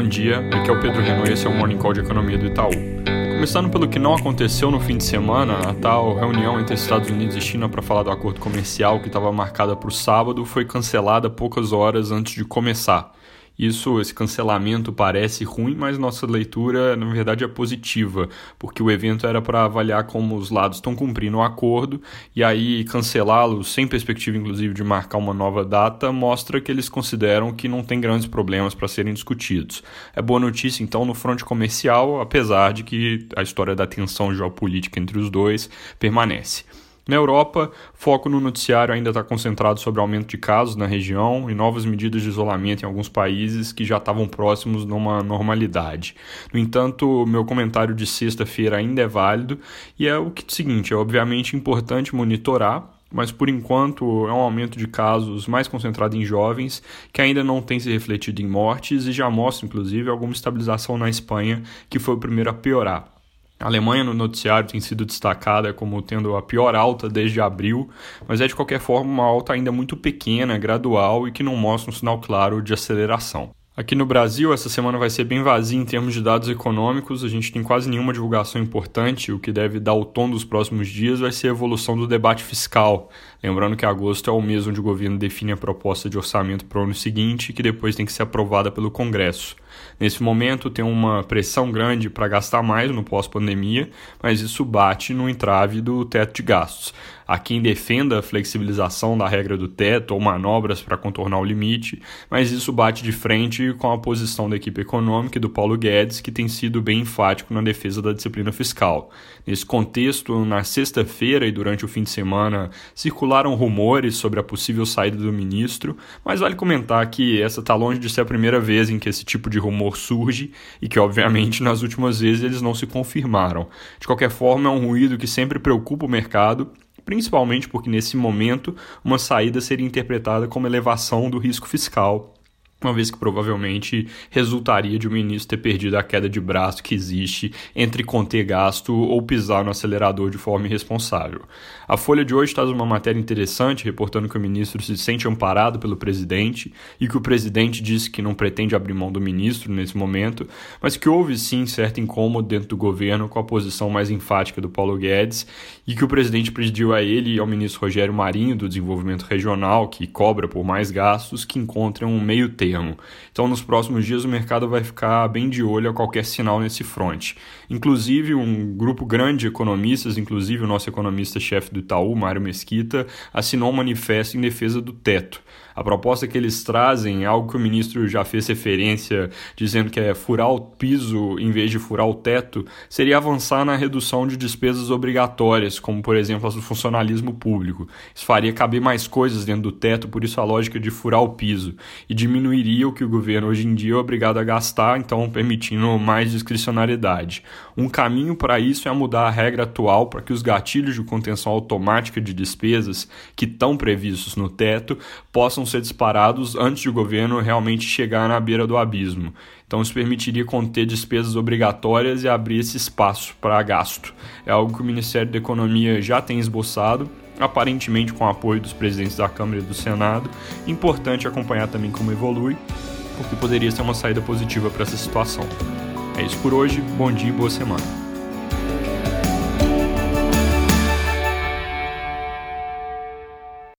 Bom dia, aqui é o Pedro Renault e esse é o Morning Call de Economia do Itaú. Começando pelo que não aconteceu no fim de semana, a tal reunião entre Estados Unidos e China para falar do acordo comercial que estava marcada para o sábado foi cancelada poucas horas antes de começar. Isso, esse cancelamento parece ruim, mas nossa leitura, na verdade, é positiva, porque o evento era para avaliar como os lados estão cumprindo o acordo, e aí cancelá-lo, sem perspectiva, inclusive, de marcar uma nova data, mostra que eles consideram que não tem grandes problemas para serem discutidos. É boa notícia, então, no fronte comercial, apesar de que a história da tensão geopolítica entre os dois permanece. Na Europa, foco no noticiário ainda está concentrado sobre aumento de casos na região e novas medidas de isolamento em alguns países que já estavam próximos de uma normalidade. No entanto, meu comentário de sexta-feira ainda é válido e é o que seguinte: é obviamente importante monitorar mas por enquanto é um aumento de casos mais concentrado em jovens, que ainda não tem se refletido em mortes e já mostra, inclusive, alguma estabilização na Espanha, que foi o primeiro a piorar. A Alemanha no noticiário tem sido destacada como tendo a pior alta desde abril, mas é de qualquer forma uma alta ainda muito pequena, gradual e que não mostra um sinal claro de aceleração. Aqui no Brasil, essa semana vai ser bem vazia em termos de dados econômicos, a gente tem quase nenhuma divulgação importante, o que deve dar o tom dos próximos dias vai ser a evolução do debate fiscal. Lembrando que agosto é o mês onde o governo define a proposta de orçamento para o ano seguinte, que depois tem que ser aprovada pelo Congresso. Nesse momento tem uma pressão grande para gastar mais no pós-pandemia, mas isso bate no entrave do teto de gastos. Há quem defenda a flexibilização da regra do teto ou manobras para contornar o limite, mas isso bate de frente com a posição da equipe econômica e do Paulo Guedes, que tem sido bem enfático na defesa da disciplina fiscal. Nesse contexto, na sexta-feira e durante o fim de semana, circularam rumores sobre a possível saída do ministro, mas vale comentar que essa está longe de ser a primeira vez em que esse tipo de rumor surge e que, obviamente, nas últimas vezes eles não se confirmaram. De qualquer forma, é um ruído que sempre preocupa o mercado principalmente porque nesse momento uma saída seria interpretada como elevação do risco fiscal uma vez que provavelmente resultaria de o ministro ter perdido a queda de braço que existe entre conter gasto ou pisar no acelerador de forma irresponsável. A Folha de hoje traz uma matéria interessante reportando que o ministro se sente amparado pelo presidente e que o presidente disse que não pretende abrir mão do ministro nesse momento, mas que houve sim certo incômodo dentro do governo com a posição mais enfática do Paulo Guedes e que o presidente pediu a ele e ao ministro Rogério Marinho do Desenvolvimento Regional, que cobra por mais gastos, que encontrem um meio termo termo. Então, nos próximos dias, o mercado vai ficar bem de olho a qualquer sinal nesse front. Inclusive, um grupo grande de economistas, inclusive o nosso economista-chefe do Itaú, Mário Mesquita, assinou um manifesto em defesa do teto. A proposta que eles trazem é algo que o ministro já fez referência, dizendo que é furar o piso em vez de furar o teto, seria avançar na redução de despesas obrigatórias, como por exemplo as do funcionalismo público. Isso faria caber mais coisas dentro do teto, por isso a lógica de furar o piso, e diminuiria o que o governo hoje em dia é obrigado a gastar, então permitindo mais discricionariedade. Um caminho para isso é mudar a regra atual para que os gatilhos de contenção automática de despesas que estão previstos no teto possam ser disparados antes de o governo realmente chegar na beira do abismo. Então, isso permitiria conter despesas obrigatórias e abrir esse espaço para gasto. É algo que o Ministério da Economia já tem esboçado, aparentemente com o apoio dos presidentes da Câmara e do Senado. Importante acompanhar também como evolui, porque poderia ser uma saída positiva para essa situação. É isso por hoje, bom dia e boa semana.